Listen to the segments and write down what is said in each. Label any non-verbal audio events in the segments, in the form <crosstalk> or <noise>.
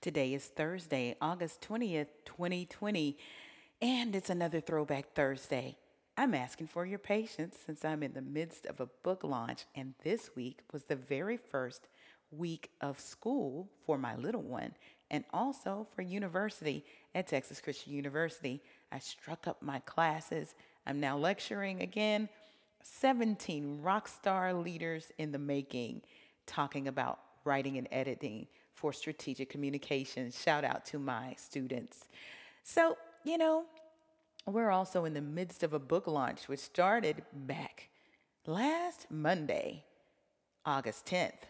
Today is Thursday, August 20th, 2020, and it's another Throwback Thursday. I'm asking for your patience since I'm in the midst of a book launch, and this week was the very first week of school for my little one and also for university at Texas Christian University. I struck up my classes. I'm now lecturing again. 17 rock star leaders in the making, talking about writing and editing for strategic communication. Shout out to my students. So, you know, we're also in the midst of a book launch, which started back last Monday, August 10th,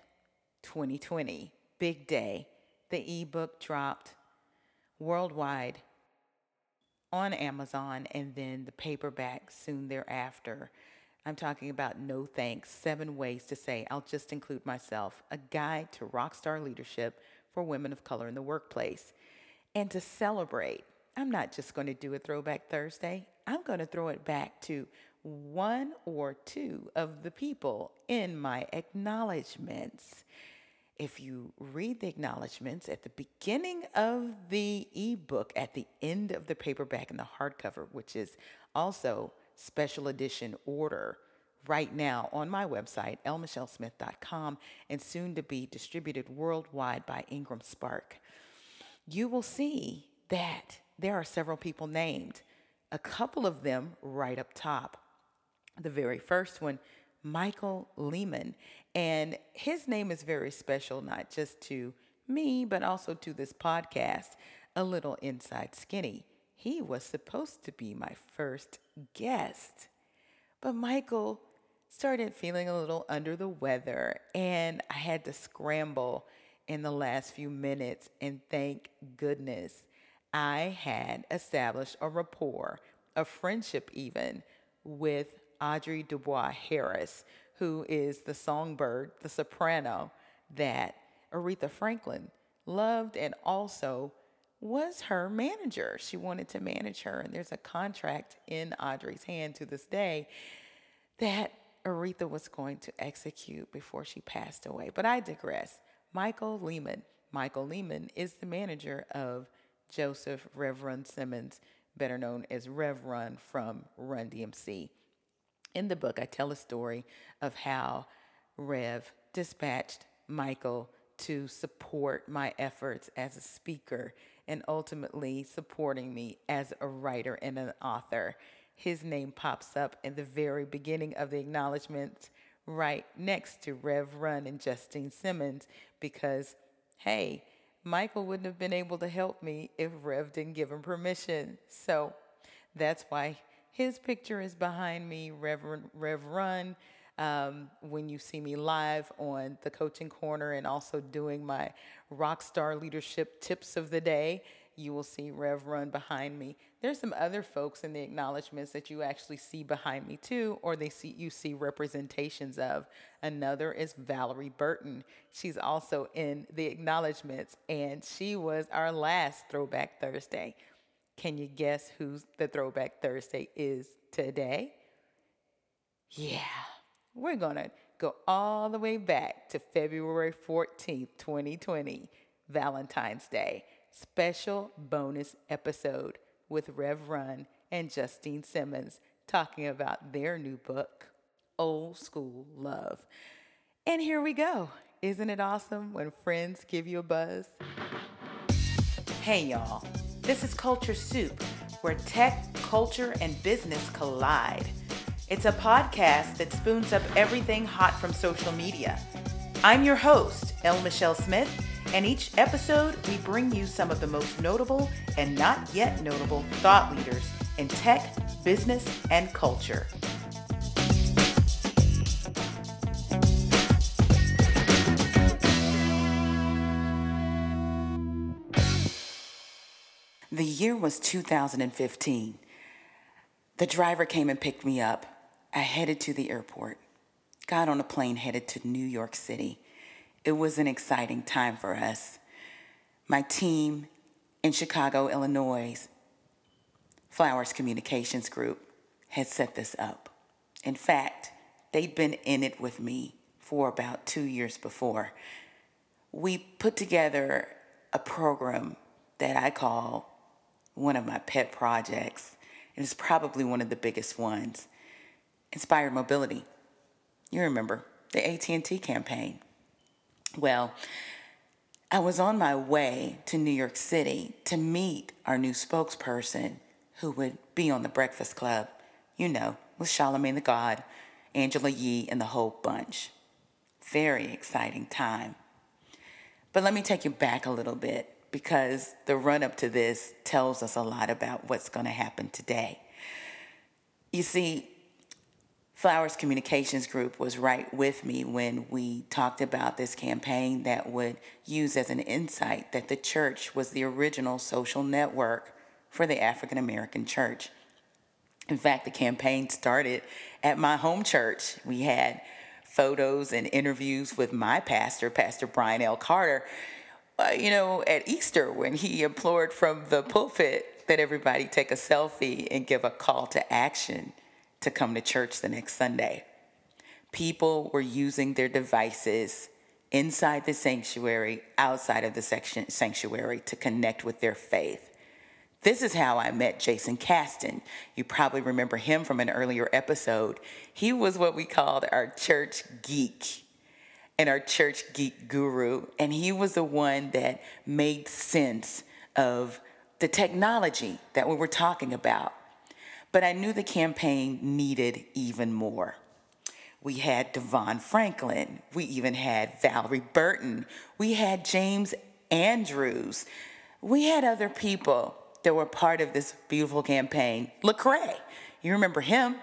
2020. Big day. The ebook dropped worldwide on Amazon and then the paperback soon thereafter. I'm talking about No Thanks Seven Ways to Say, I'll just include myself, a guide to rockstar leadership for women of color in the workplace. And to celebrate, I'm not just going to do a Throwback Thursday, I'm going to throw it back to one or two of the people in my acknowledgments. If you read the acknowledgments at the beginning of the ebook, at the end of the paperback and the hardcover, which is also special edition order right now on my website, lmichellesmith.com, and soon to be distributed worldwide by Ingram Spark. You will see that there are several people named, a couple of them right up top. The very first one, Michael Lehman. And his name is very special, not just to me, but also to this podcast, A Little Inside Skinny. He was supposed to be my first guest. But Michael started feeling a little under the weather, and I had to scramble in the last few minutes. And thank goodness I had established a rapport, a friendship even, with Audrey Dubois Harris, who is the songbird, the soprano that Aretha Franklin loved and also was her manager. She wanted to manage her, and there's a contract in Audrey's hand to this day that Aretha was going to execute before she passed away. But I digress. Michael Lehman. Michael Lehman is the manager of Joseph Rev Simmons, better known as Rev Run from Run DMC. In the book, I tell a story of how Rev dispatched Michael to support my efforts as a speaker and ultimately supporting me as a writer and an author. His name pops up in the very beginning of the acknowledgments, right next to Rev Run and Justine Simmons, because, hey, Michael wouldn't have been able to help me if Rev didn't give him permission. So that's why his picture is behind me, Reverend Rev Run um, when you see me live on the Coaching Corner and also doing my Rockstar Leadership Tips of the Day. You will see Rev Run behind me. There's some other folks in the acknowledgments that you actually see behind me too, or they see you see representations of. Another is Valerie Burton. She's also in the acknowledgments, and she was our last Throwback Thursday. Can you guess who the Throwback Thursday is today? Yeah we're to go all the way back to February 14th, 2020, Valentine's Day. Special bonus episode with Rev Run and Justine Simmons talking about their new book, Old School Love. And here we go. Isn't it awesome when friends give you a buzz? Hey, y'all. This is Culture Soup, where tech, culture, and business collide. It's a podcast that spoons up everything hot from social media. I'm your host, L. Michelle Smith, and each episode we bring you some of the most notable and not yet notable thought leaders in tech, business, and culture. The year was 2015. The driver came and picked me up. I headed to the airport, got on a plane headed to New York City. It was an exciting time for us. My team in Chicago, Illinois, Flowers Communications Group, had set this up. In fact, they'd been in it with me for about two years before. We put together a program that I call one of my pet projects, and it's probably one of the biggest ones. Inspired Mobility. You remember the AT&T campaign. Well, I was on my way to New York City to meet our new spokesperson who would be on the Breakfast Club, you know, with Charlemagne the God, Angela Yee, and the whole bunch. Very exciting time. But let me take you back a little bit because the run up to this tells us a lot about what's going to happen today. You see, Flowers Communications Group was right with me when we talked about this campaign that would use as an insight that the church was the original social network for the African American church. In fact, the campaign started at my home church. We had photos and interviews with my pastor, Pastor Brian L. Carter, uh, you know, at Easter when he implored from the pulpit that everybody take a selfie and give a call to action to come to church the next Sunday. People were using their devices inside the sanctuary, outside of the section, sanctuary to connect with their faith. This is how I met Jason Caston. You probably remember him from an earlier episode. He was what we called our church geek and our church geek guru, and he was the one that made sense of the technology that we were talking about. But I knew the campaign needed even more. We had Devon Franklin. We even had Valerie Burton. We had James Andrews. We had other people that were part of this beautiful campaign. Lecrae, you remember him?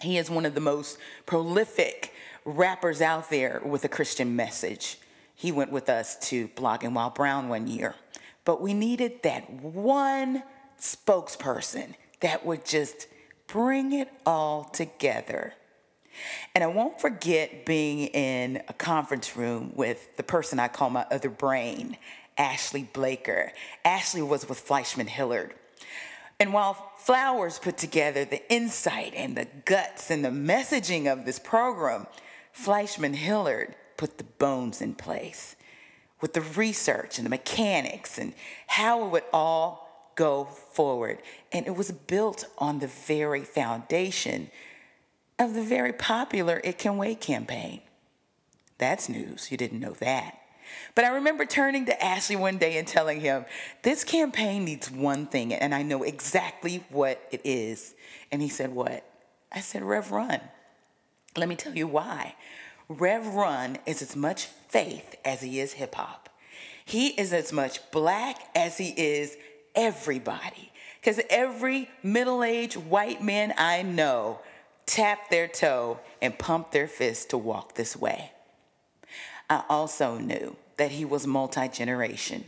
He is one of the most prolific rappers out there with a Christian message. He went with us to Blogging While Brown one year. But we needed that one spokesperson that would just bring it all together. And I won't forget being in a conference room with the person I call my other brain, Ashley Blaker. Ashley was with Fleishman Hillard. And while Flowers put together the insight and the guts and the messaging of this program, Fleishman Hillard put the bones in place with the research and the mechanics and how it would all go forward. And it was built on the very foundation of the very popular It Can Wait campaign. That's news. You didn't know that. But I remember turning to Ashley one day and telling him, This campaign needs one thing, and I know exactly what it is. And he said, What? I said, Rev Run. Let me tell you why. Rev Run is as much faith as he is hip hop. He is as much black as he is everybody. Because every middle aged white man I know tapped their toe and pumped their fist to walk this way. I also knew that he was multi generation.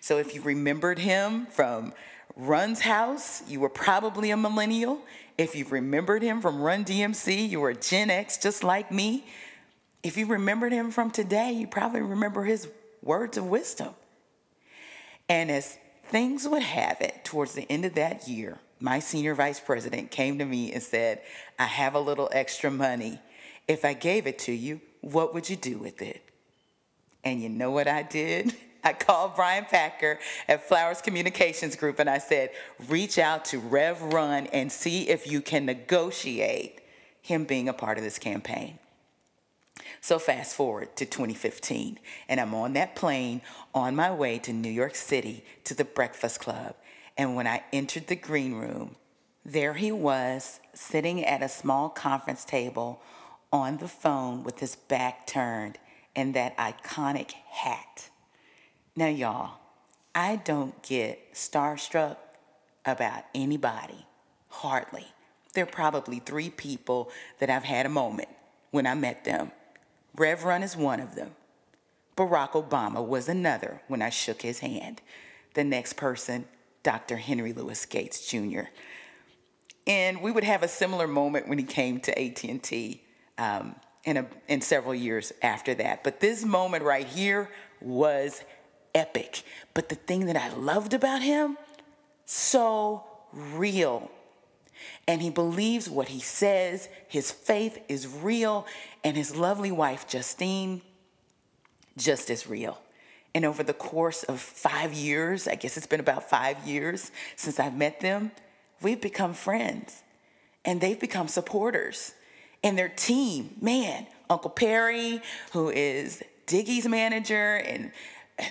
So if you remembered him from Run's house, you were probably a millennial. If you remembered him from Run DMC, you were a Gen X just like me. If you remembered him from today, you probably remember his words of wisdom. And as things would have it, towards the end of that year, my senior vice president came to me and said, I have a little extra money. If I gave it to you, what would you do with it? And you know what I did? <laughs> I called Brian Packer at Flowers Communications Group and I said, reach out to Rev Run and see if you can negotiate him being a part of this campaign. So fast forward to 2015, and I'm on that plane on my way to New York City to the Breakfast Club. And when I entered the green room, there he was sitting at a small conference table on the phone with his back turned and that iconic hat. Now, y'all, I don't get starstruck about anybody, hardly. There are probably three people that I've had a moment when I met them. Rev Run is one of them. Barack Obama was another when I shook his hand. The next person, Dr. Henry Louis Gates Jr. And we would have a similar moment when he came to AT&T um, in, a, in several years after that. But this moment right here was epic. But the thing that I loved about him, so real. And he believes what he says. His faith is real. And his lovely wife, Justine, just as real. And over the course of five years, I guess it's been about five years since I've met them, we've become friends and they've become supporters. And their team, man, Uncle Perry, who is Diggy's manager, and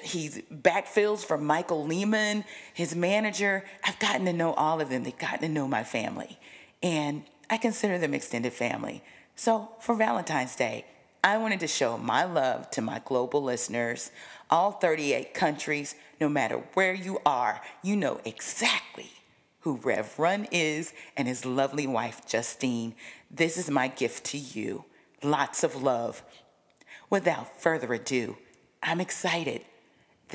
he's backfills for Michael Lehman, his manager. I've gotten to know all of them. They've gotten to know my family. And I consider them extended family. So for Valentine's Day, I wanted to show my love to my global listeners, all 38 countries, no matter where you are, you know exactly who Rev Run is and his lovely wife, Justine. This is my gift to you. Lots of love. Without further ado, I'm excited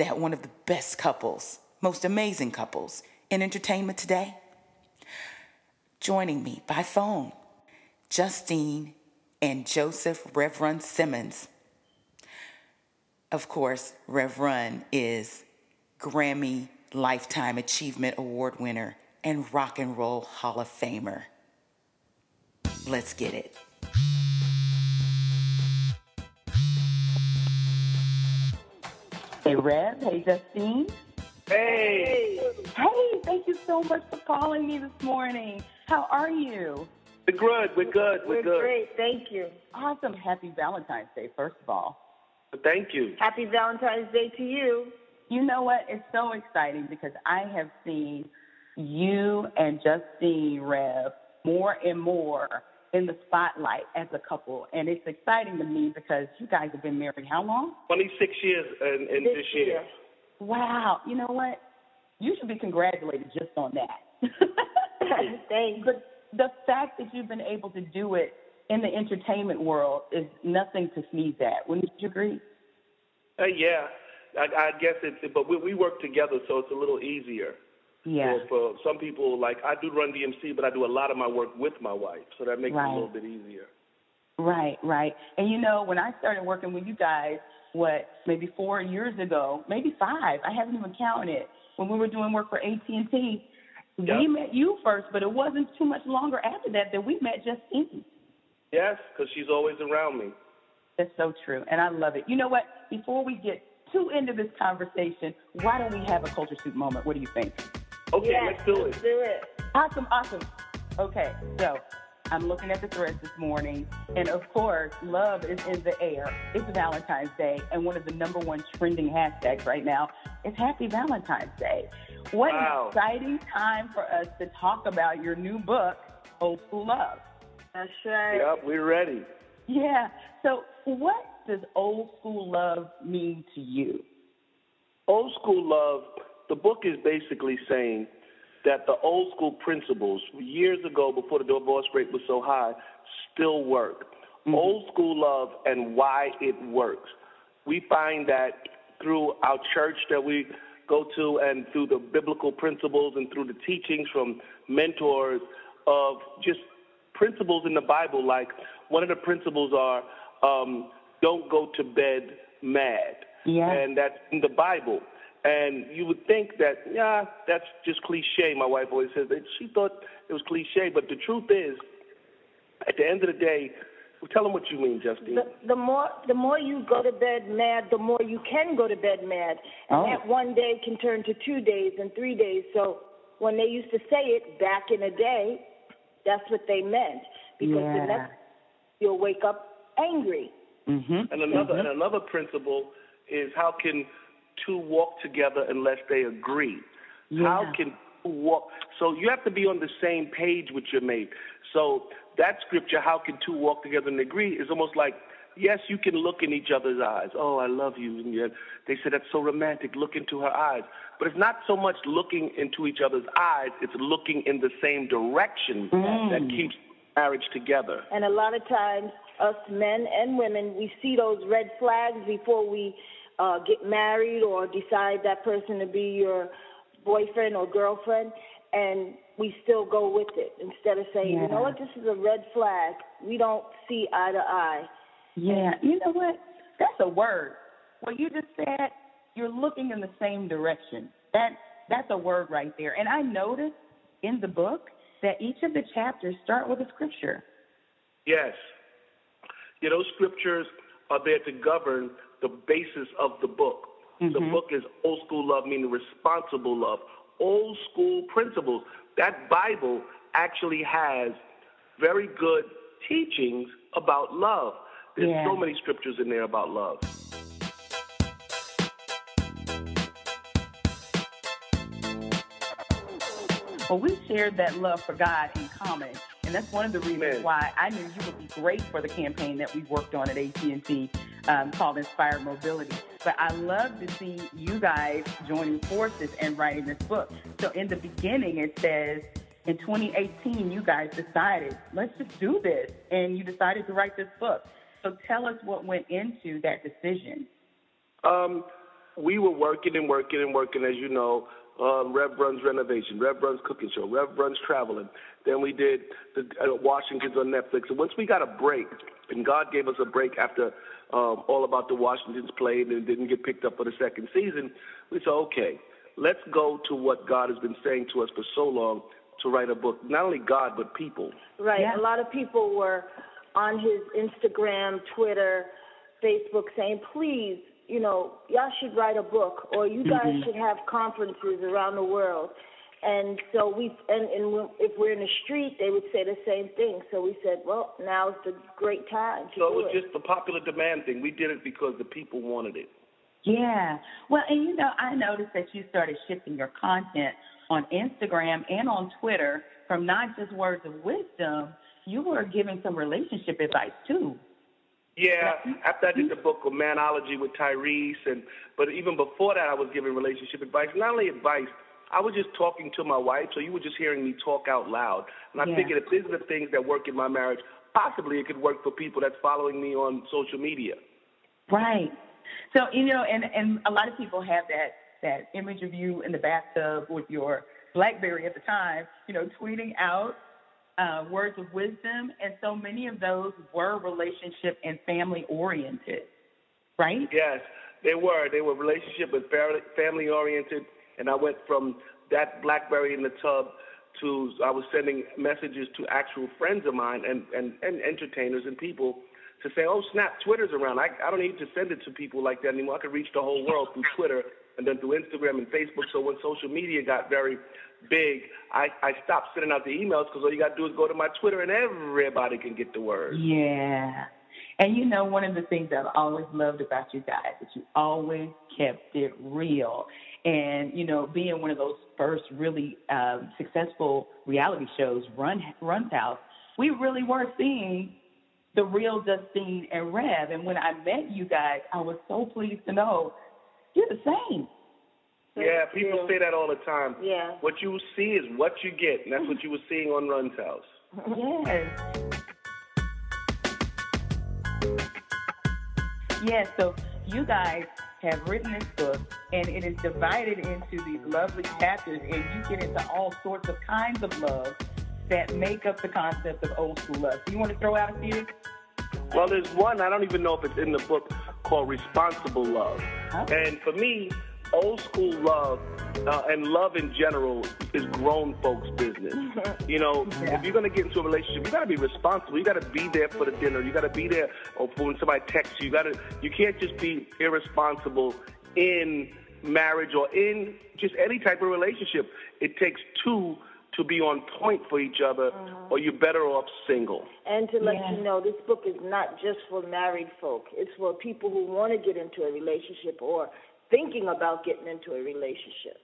that one of the best couples, most amazing couples in entertainment today, joining me by phone, Justine and Joseph Reverend Simmons. Of course, Reverend is Grammy Lifetime Achievement Award winner and Rock and Roll Hall of Famer. Let's get it. Hey, Rev. Hey, Justine. Hey. Hey, thank you so much for calling me this morning. How are you? We're good. We're good. We're, We're good. great. Thank you. Awesome. Happy Valentine's Day, first of all. Thank you. Happy Valentine's Day to you. You know what? It's so exciting because I have seen you and Justine Rev more and more in the spotlight as a couple. And it's exciting to me because you guys have been married how long? 26 years in, in this, This year. year. Wow. You know what? You should be congratulated just on that. <laughs> Thanks. But the fact that you've been able to do it in the entertainment world is nothing to sneeze at. Wouldn't you agree? Uh, yeah. I, I guess it, but we, we work together, so it's a little easier. Yeah. For, for some people, like I do run DMC, but I do a lot of my work with my wife, so that makes it a little bit easier. Right, right. And you know, when I started working with you guys, what maybe four years ago, maybe five, I haven't even counted. When we were doing work for AT and T, Yep. we met you first, but it wasn't too much longer after that that we met Justine. Yes, because she's always around me. That's so true, and I love it. You know what? Before we get too into this conversation, why don't we have a culture soup moment? What do you think? Okay, yes, let's do it. Let's do it. Awesome, awesome. Okay, so I'm looking at the threads this morning, and of course, love is in the air. It's Valentine's Day, and one of the number one trending hashtags right now is Happy Valentine's Day. What Wow. an exciting time for us to talk about your new book, Old School Love. That's right. Yep, we're ready. Yeah. So, what does old school love mean to you? Old school love, the book is basically saying that the old school principles years ago before the divorce rate was so high still work. Old school love and why it works. We find that through our church that we go to and through the biblical principles and through the teachings from mentors of just principles in the Bible. Like one of the principles are um, don't go to bed mad. Yeah. And that's in the Bible. And you would think that, yeah, that's just cliche. My wife always says that she thought it was cliche, but the truth is, at the end of the day, well, tell them what you mean, Justine. The, the more the more you go to bed mad, the more you can go to bed mad, and Oh. that one day can turn to two days and three days. So when they used to say it back in the day, that's what they meant because the next you'll wake up angry. Mm-hmm. And another and another principle is how can two walk together unless they agree? How can two walk? So you have to be on the same page with your mate. So that scripture, how can two walk together and agree, is almost like yes, you can look in each other's eyes. Oh, I love you, and yet they say that's so romantic. Look into her eyes, but it's not so much looking into each other's eyes; it's looking in the same direction mm. that keeps marriage together. And a lot of times, us men and women, we see those red flags before we uh, get married or decide that person to be your boyfriend or girlfriend, and we still go with it instead of saying, you know what, this is a red flag. We don't see eye to eye. Yeah, you know what? That's a word. What you just said, you're looking in the same direction. That that's a word right there. And I noticed in the book that each of the chapters start with a scripture. Yes. Yeah, those scriptures are there to govern the basis of the book. Mm-hmm. The book is Old School Love, meaning responsible love. Old school principles. That Bible actually has very good teachings about love. There's yeah. so many scriptures in there about love. Well, we shared that love for God in common, and that's one of the reasons Amen. why I knew you would be great for the campaign that we worked on at AT&T um, called Inspired Mobility. But I love to see you guys joining forces and writing this book. So in the beginning, it says in 2018, you guys decided, let's just do this. And you decided to write this book. So tell us what went into that decision. Um, we were working and working and working, as you know. Um, Rev runs renovation, Rev runs cooking show, Rev runs traveling. Then we did the uh, Washington's on Netflix. And once we got a break, and God gave us a break after um, all about the Washingtons played and didn't get picked up for the second season, we said, okay, let's go to what God has been saying to us for so long to write a book. Not only God, but people. Right. Yeah. A lot of people were on his Instagram, Twitter, Facebook saying, please, you know, y'all should write a book or you guys mm-hmm. should have conferences around the world. And so we, and, and if we're in the street, they would say the same thing. So we said, well, now's the great time to so do it was just the popular demand thing. We did it because the people wanted it. Yeah. Well, and you know, I noticed that you started shifting your content on Instagram and on Twitter from not just words of wisdom, you were giving some relationship advice too. Yeah, after I did the book of Manology with Tyrese, and but even before that, I was giving relationship advice. Not only advice, I was just talking to my wife, so you were just hearing me talk out loud. And I yeah. figured if these are the things that work in my marriage, possibly it could work for people that's following me on social media. Right. So you know, and and a lot of people have that that image of you in the bathtub with your BlackBerry at the time, you know, tweeting out uh, words of wisdom, and so many of those were relationship and family oriented, right? Yes, they were. They were relationship and family oriented, and I went from that BlackBerry in the tub to I was sending messages to actual friends of mine and and, and entertainers and people to say, oh snap, Twitter's around. I I don't need to send it to people like that anymore. I could reach the whole world through <laughs> Twitter and then through Instagram and Facebook. So when social media got very big, I, I stopped sending out the emails because all you got to do is go to my Twitter and everybody can get the word. Yeah. And you know, one of the things I've always loved about you guys is you always kept it real. And, you know, being one of those first really um, successful reality shows, Run Run's House, we really were seeing the real Justine and Rev. And when I met you guys, I was so pleased to know you're the same. Yeah, people yeah. say that all the time. Yeah. What you see is what you get, and that's what you were seeing on Run's House. Yes. <laughs> yes, so you guys have written this book, and it is divided into these lovely chapters, and you get into all sorts of kinds of love that make up the concept of old school love. Do you want to throw out a few? Well, there's one, I don't even know if it's in the book, called Responsible Love. And for me, old school love uh, and love in general is grown folks' business. you know, yeah. if you're going to get into a relationship, you got to be responsible. You got to be there for the dinner. You got to be there for when somebody texts you. You got to. You can't just be irresponsible in marriage or in just any type of relationship. It takes two to be on point for each other, mm-hmm. or you're better off single. And to let yeah. you know, this book is not just for married folk. It's for people who want to get into a relationship or thinking about getting into a relationship.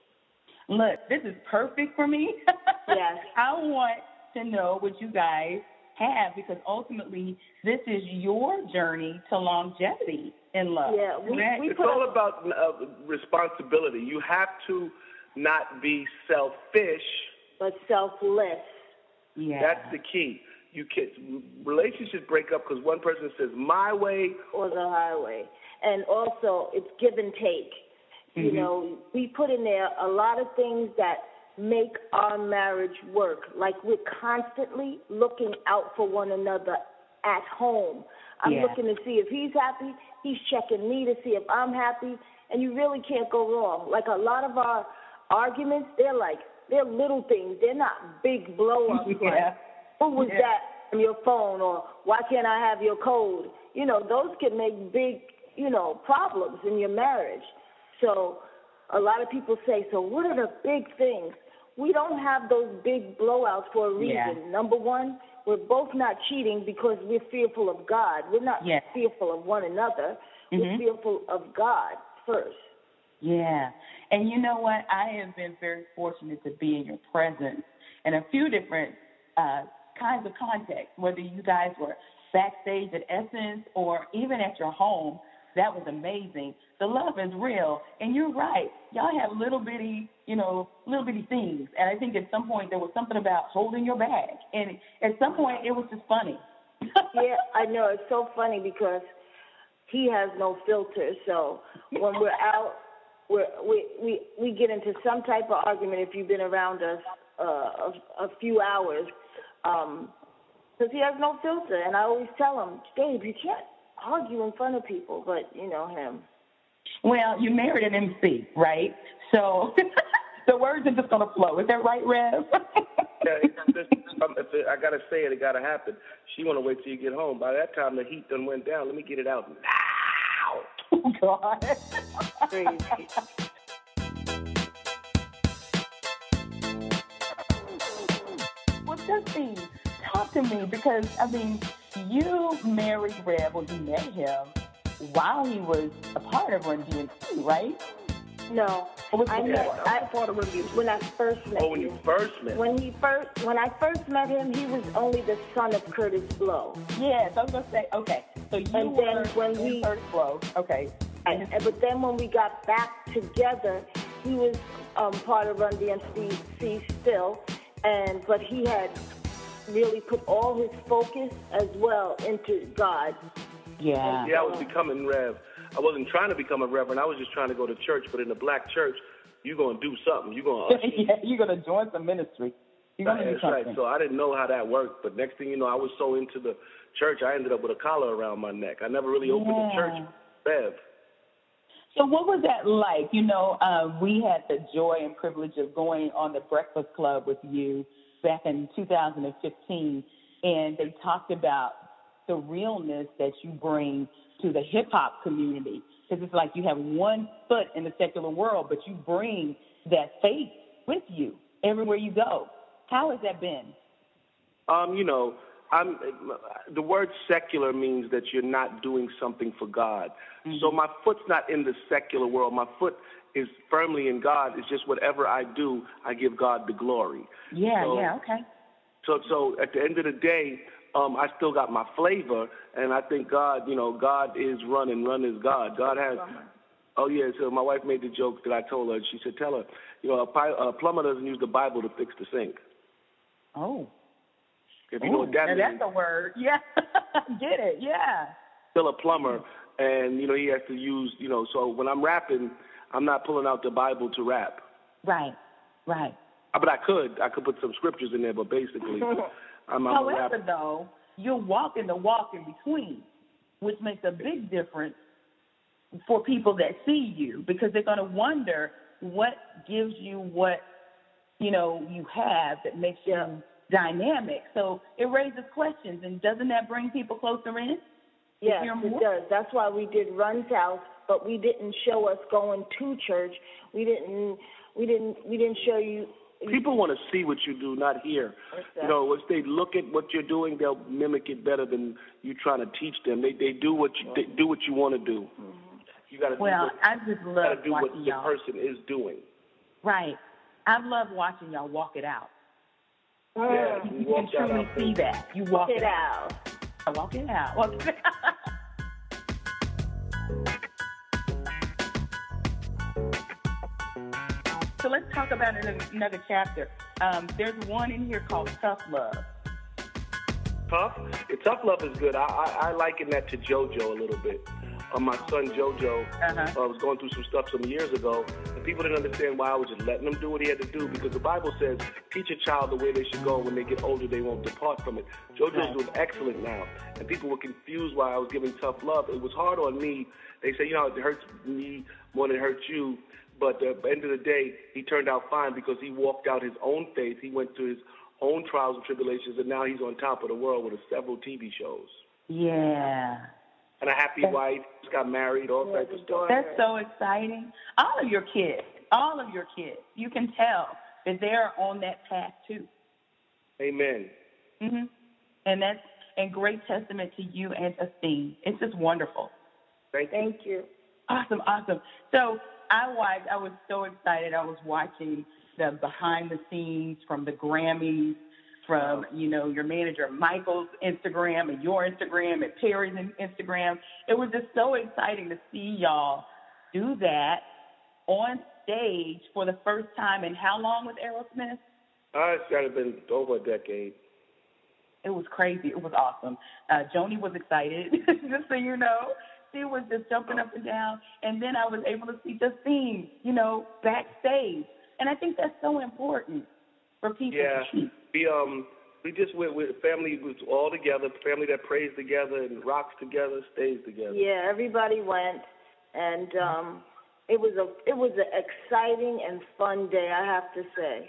Look, this is perfect for me. <laughs> yes. I want to know what you guys have because ultimately this is your journey to longevity in love. Yeah, we, we it's all about uh, responsibility. You have to not be selfish but selfless. Yeah. That's the key. You can relationships break up because one person says my way or the highway, and also it's give and take. Mm-hmm. You know, we put in there a lot of things that make our marriage work. Like we're constantly looking out for one another at home. I'm yeah. looking to see if he's happy. He's checking me to see if I'm happy, and you really can't go wrong. Like a lot of our arguments, they're like they're little things. They're not big blow ups. <laughs> yeah. Like, who was yeah. that on your phone? Or why can't I have your code? You know, those can make big, you know, problems in your marriage. So a lot of people say, so what are the big things? We don't have those big blowouts for a reason. Yeah. Number one, we're both not cheating because we're fearful of God. We're not Yeah. fearful of one another. We're Mhm. fearful of God first. Yeah. And you know what? I have been very fortunate to be in your presence in a few different uh, kinds of contexts, whether you guys were backstage at Essence or even at your home. That was amazing. The love is real. And you're right. Y'all have little bitty, you know, little bitty things. And I think at some point there was something about holding your bag. And at some point it was just funny. <laughs> yeah, I know. It's so funny because he has no filter. So when we're <laughs> out, we're, we we we get into some type of argument if you've been around us uh, a, a few hours, because he has no filter. And I always tell him, Dave, you can't argue in front of people. But you know him. Well, you married an MC, right? So <laughs> the words are just going to flow. Is that right, Rev? <laughs> Yeah, just, um, if it, I gotta say it, it gotta happen. She wanna wait till you get home. By that time, the heat done went down. Let me get it out now. oh, God. <laughs> Crazy. Talk to me because, I mean, you married Rev or you met him while he was a part of Run DMC, right? No, Or was I it met before? I, when I first met Oh, when you you. first met. When he first, when I first met him, he was only the son of Kurtis Blow. Yes, I was going to say, okay. So you And were then when in we- first flow. Okay. And, and- but then when we got back together, he was um, part of Run DMC still, and but he had really put all his focus as well into God. Yeah. Yeah, I was becoming Rev. I wasn't trying to become a reverend. I was just trying to go to church. But in the black church, you're gonna do something. You're gonna. <laughs> yeah, you're going to join some ministry. You're going to do That's right. So I didn't know how that worked. But next thing you know, I was so into the church, I ended up with a collar around my neck. I never really opened the church. Rev. So what was that like? You know, uh, we had the joy and privilege of going on the Breakfast Club with you back in 2015, and they talked about the realness that you bring to the hip hop community. Because it's like you have one foot in the secular world, but you bring that faith with you everywhere you go. How has that been? Um, you know, I'm the word secular means that you're not doing something for God. So my foot's not in the secular world. My foot is firmly in God. It's just whatever I do, I give God the glory. Yeah, So- yeah, okay. So, so at the end of the day, um, I still got my flavor, and I think God, you know, God is run and run is God. God has. Oh yeah. So my wife made the joke that I told her. She said, "Tell her, you know, a, pi- a plumber doesn't use the Bible to fix the sink. Oh, If you know what that now means." that's a word. <laughs> Yeah, get it. Yeah. still a plumber, and you know he has to use, you know. So when I'm rapping, I'm not pulling out the Bible to rap. Right, right. Uh, But I could, I could put some scriptures in there. But basically, <laughs> I'm, I'm a However, rapper. though, you're walking the walk in between, which makes a big difference for people that see you because they're going to wonder what gives you what you know you have that makes Yeah. you dynamic. So it raises questions, and doesn't that bring people closer in? Yes, it does. That's why we did Run's House, but we didn't show us going to church. We didn't. We didn't. We didn't show you. People want to see what you do, not hear. Exactly. You know, once they look at what you're doing, they'll mimic it better than you trying to teach them. They they do what you they do what you want to do. Mm-hmm. You got to Well, do what, I just you love gotta do what watching the y'all. person is doing. Right. I love watching y'all walk it out. Uh, yeah, You you can walk that truly out. see that. You walk Get out. out. Walk it out. Walk it out. So let's talk about another, another chapter. Um, there's one in here called Tough Love. Tough, tough love is good. I, I I liken that to JoJo a little bit. Uh, my son JoJo Uh-huh. uh, was going through some stuff some years ago, and people didn't understand why I was just letting him do what he had to do because the Bible says, "Teach a child the way they should go. When they get older, they won't depart from it." JoJo's Right. doing excellent now, and people were confused why I was giving tough love. It was hard on me. They say, you know, it hurts me more than it hurts you. But at the end of the day, he turned out fine because he walked out his own faith. He went through his own trials and tribulations, and now he's on top of the world with several TV shows. Yeah. and a happy wife. Just got married, all Yeah, types of the stuff. That's so exciting. All of your kids, all of your kids, you can tell that they're on that path too. Amen. hmm And that's a great testament to you and Justine. It's just wonderful. Thank you. Thank you. Awesome, awesome. So I watched. I was so excited. I was watching the behind the scenes from the Grammys, from you know your manager Michael's Instagram and your Instagram and Perry's Instagram. It was just so exciting to see y'all do that on stage for the first time. And how long with Aerosmith? Uh, it's got to been over a decade. It was crazy. It was awesome. Uh, Joni was excited, <laughs> just so you know. She was just jumping up and down. And then I was able to see Justine, you know, backstage. And I think that's so important for people Yeah. We um we just went with family was all together, family that prays together and rocks together, stays together. Yeah, everybody went, and um, it was a it was an exciting and fun day. I have to say.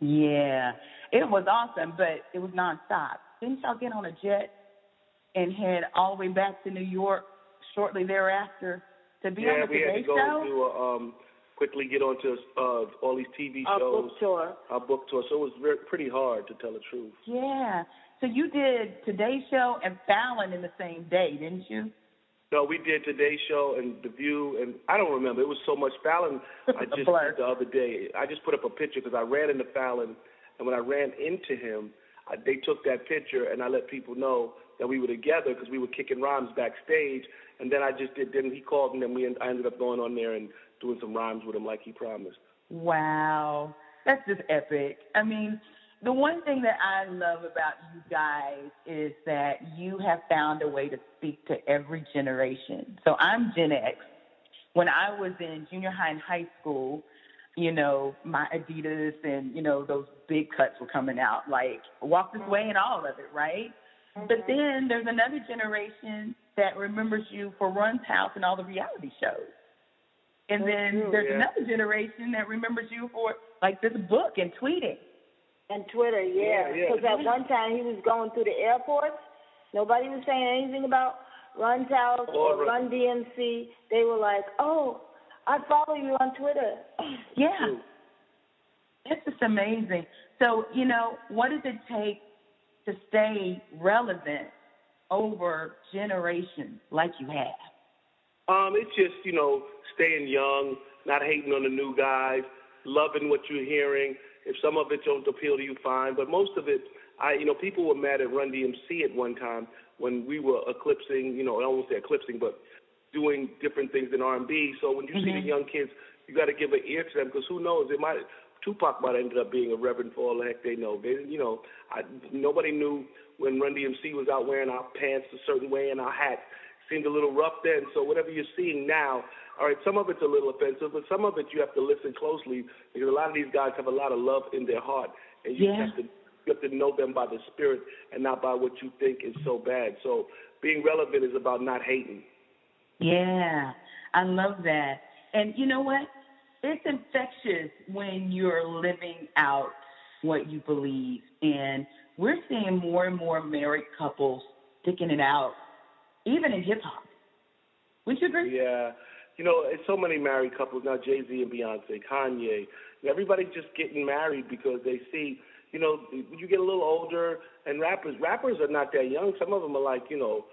Yeah. It was awesome, but it was nonstop. Didn't y'all get on a jet and head all the way back to New York shortly thereafter to be yeah, on the we had to go Show? do a, um quickly get onto uh all these TV Our shows, book tour. our book tour. So it was very, pretty hard to tell the truth. Yeah. So you did Today Show and Fallon in the same day, didn't you? No, we did Today Show and The View, and I don't remember. It was so much Fallon. <laughs> I just Blur. the other day. I just put up a picture because I ran into Fallon, and when I ran into him, I, they took that picture, and I let people know that we were together because we were kicking rhymes backstage. And then I just did. Then he called, and then we. I ended up going on there and doing some rhymes with him like he promised. Wow. That's just epic. I mean, the one thing that I love about you guys is that you have found a way to speak to every generation. So I'm Gen X. When I was in junior high and high school, you know, my Adidas and, you know, those big cuts were coming out, like Walk This Way and all of it, right? But then there's another generation that remembers you for Run's House and all the reality shows. And then true, there's yeah. another generation that remembers you for like this book and tweeting. And Twitter, yeah. Yeah, yeah. Because at one time he was going through the airports. Nobody was saying anything about Run's House Or or Run- Run DMC. They were like, oh, I follow you on Twitter. Yeah. True. It's just amazing. So, you know, what does it take to stay relevant over generations like you have? Um, it's just you know staying young, not hating on the new guys, loving what you're hearing. If some of it don't appeal to you, fine. But most of it, I you know people were mad at Run DMC at one time when we were eclipsing, you know, I won't say eclipsing, but doing different things in R&B. So when you see the young kids, you got to give an ear to them because who knows? It might Tupac might have ended up being a reverend for all the heck they know. They, you know, I, nobody knew when Run DMC was out wearing our pants a certain way and our hats seemed a little rough then. So whatever you're seeing now, all right, some of it's a little offensive, but some of it you have to listen closely because a lot of these guys have a lot of love in their heart, and you Yeah. have to you have to know them by the spirit and not by what you think is so bad. So being relevant is about not hating. Yeah, I love that. And you know what? It's infectious when you're living out what you believe. And we're seeing more and more married couples sticking it out, even in hip hop. Would you agree? Yeah. You know, it's so many married couples now, Jay Z and Beyonce, Kanye. Everybody's just getting married because they see, you know, you get a little older, and rappers, rappers are not that young. Some of them are like, you know,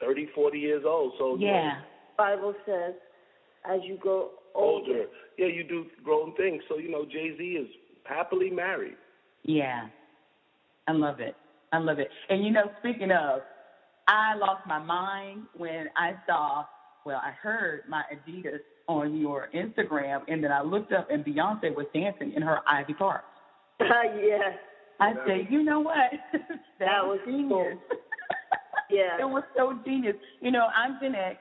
30, 40 years old. So you know, Yeah. Bible says, as you go older. older. Yeah, you do grown things. So, you know, Jay Z is happily married. Yeah. I love it. I love it. And you know, speaking of, I lost my mind when I saw, well, I heard my Adidas on your Instagram, and then I looked up and Beyonce was dancing in her Ivy Park. <laughs> yeah. I said, you know what? <laughs> that, That was genius. <laughs> Yeah. it was so genius. You know, I'm Gen X.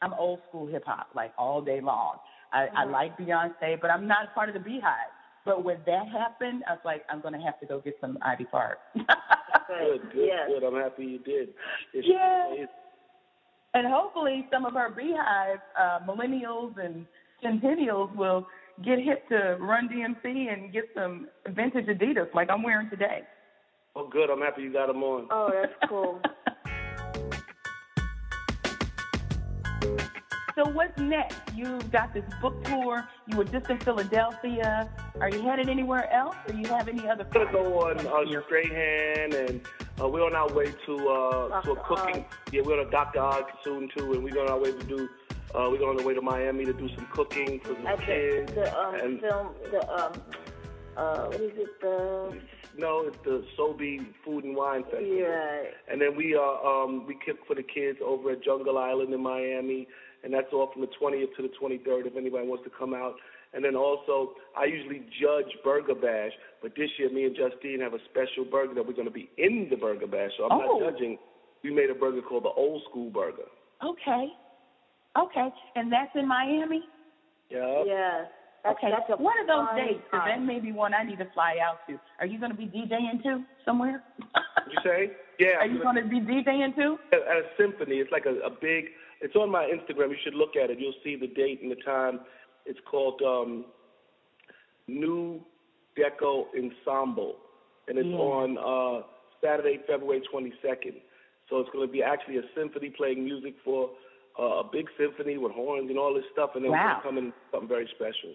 I'm old school hip hop, like all day long. I, I like Beyonce, but I'm not part of the Beehive. But when that happened, I was like, I'm gonna have to go get some Ivy Park. Good, good, yes. good. I'm happy you did. It's Yeah. amazing. And hopefully, some of our Beehive uh, millennials and centennials will get hip to Run DMC and get some vintage Adidas like I'm wearing today. Oh, good. I'm happy you got them on. Oh, that's cool. <laughs> So what's next? You've got this book tour. You were just in Philadelphia. Are you headed anywhere else, or you have any other? We're gonna go on uh, Strahan, and uh, we're on our way to uh, to a cooking. Yeah, we're on a Dr. Oz soon too, and we're on our way to do. Uh, we're on the way to Miami to do some cooking for the At kids. the, the um, and film, the um, uh, what is it? The no, it's the Sobe Food and Wine Festival. yeah. And then we are um, we cook for the kids over at Jungle Island in Miami, and that's all from the 20th to the 23rd. If anybody wants to come out. And then also, I usually judge Burger Bash, but this year me and Justine have a special burger that we're going to be in the Burger Bash. So I'm Oh. not judging. We made a burger called the Old School Burger. Okay. Okay. And that's in Miami. Yeah. Yeah. That's, Okay. That's a One of those fun days, 'cause that may be one I need to fly out to. Are you going to be DJing too somewhere? You say? Yeah. Are I'm you gonna- be DJing too? at at a symphony. It's like a, a big. It's on my Instagram. You should look at it. You'll see the date and the time. It's called um, Nu Deco Ensemble, and it's Yeah. on uh, Saturday, February 22nd. So it's going to be actually a symphony playing music for uh, a big symphony with horns and all this stuff, and then we're Wow. going to come in something very special.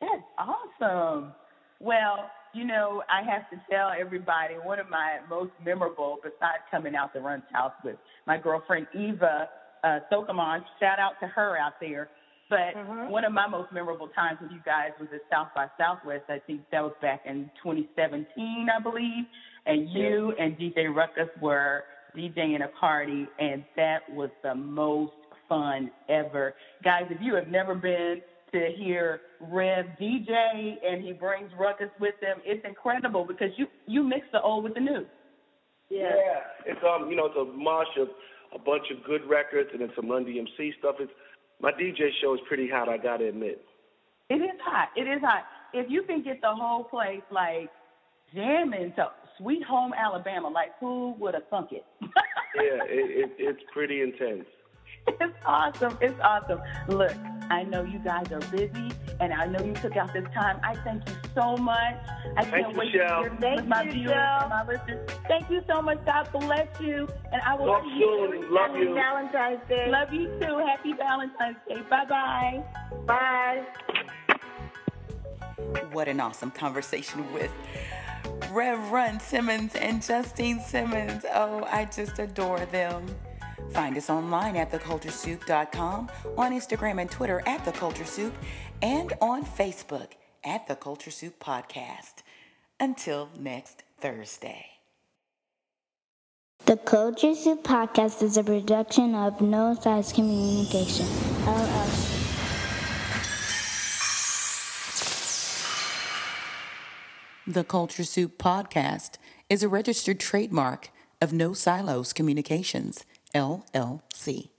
That's awesome. Well, you know, I have to tell everybody one of my most memorable, besides coming out to Run's house with my girlfriend Eva uh, Sokamon, shout out to her out there. But one of my most memorable times with you guys was at South by Southwest. I think that was back in 2017, I believe. And you and DJ Ruckus were DJing a party, and that was the most fun ever. Guys, if you have never been to hear Rev DJ and he brings Ruckus with him, it's incredible because you you mix the old with the new. Yeah. It's um, you know, it's a mosh of a bunch of good records and then some Run DMC stuff. It's my DJ show is pretty hot. I gotta admit. It is hot. It is hot. If you can get the whole place like jamming to Sweet Home Alabama, like who would have thunk it? Yeah, it, it, it's pretty intense. <laughs> it's awesome. It's awesome. Look, I know you guys are busy, and I know you took out this time. I thank you so much. I can't Thank you, wait Michelle. to hear Thank with my you, viewers Michelle. and my listeners. Thank you so much. God bless you, and I will Talk see you. soon. Love Happy you. Valentine's Day. Love you too. Happy Valentine's Day. Bye bye. Bye. What an awesome conversation with Rev Run Simmons and Justine Simmons. Oh, I just adore them. Find us online at theculturesoup.com, on Instagram and Twitter at The Culture Soup, and on Facebook at The Culture Soup Podcast. Until next Thursday. The Culture Soup Podcast is a production of No Silos Communication, LLC. The Culture Soup Podcast is a registered trademark of No Silos Communications, LLC.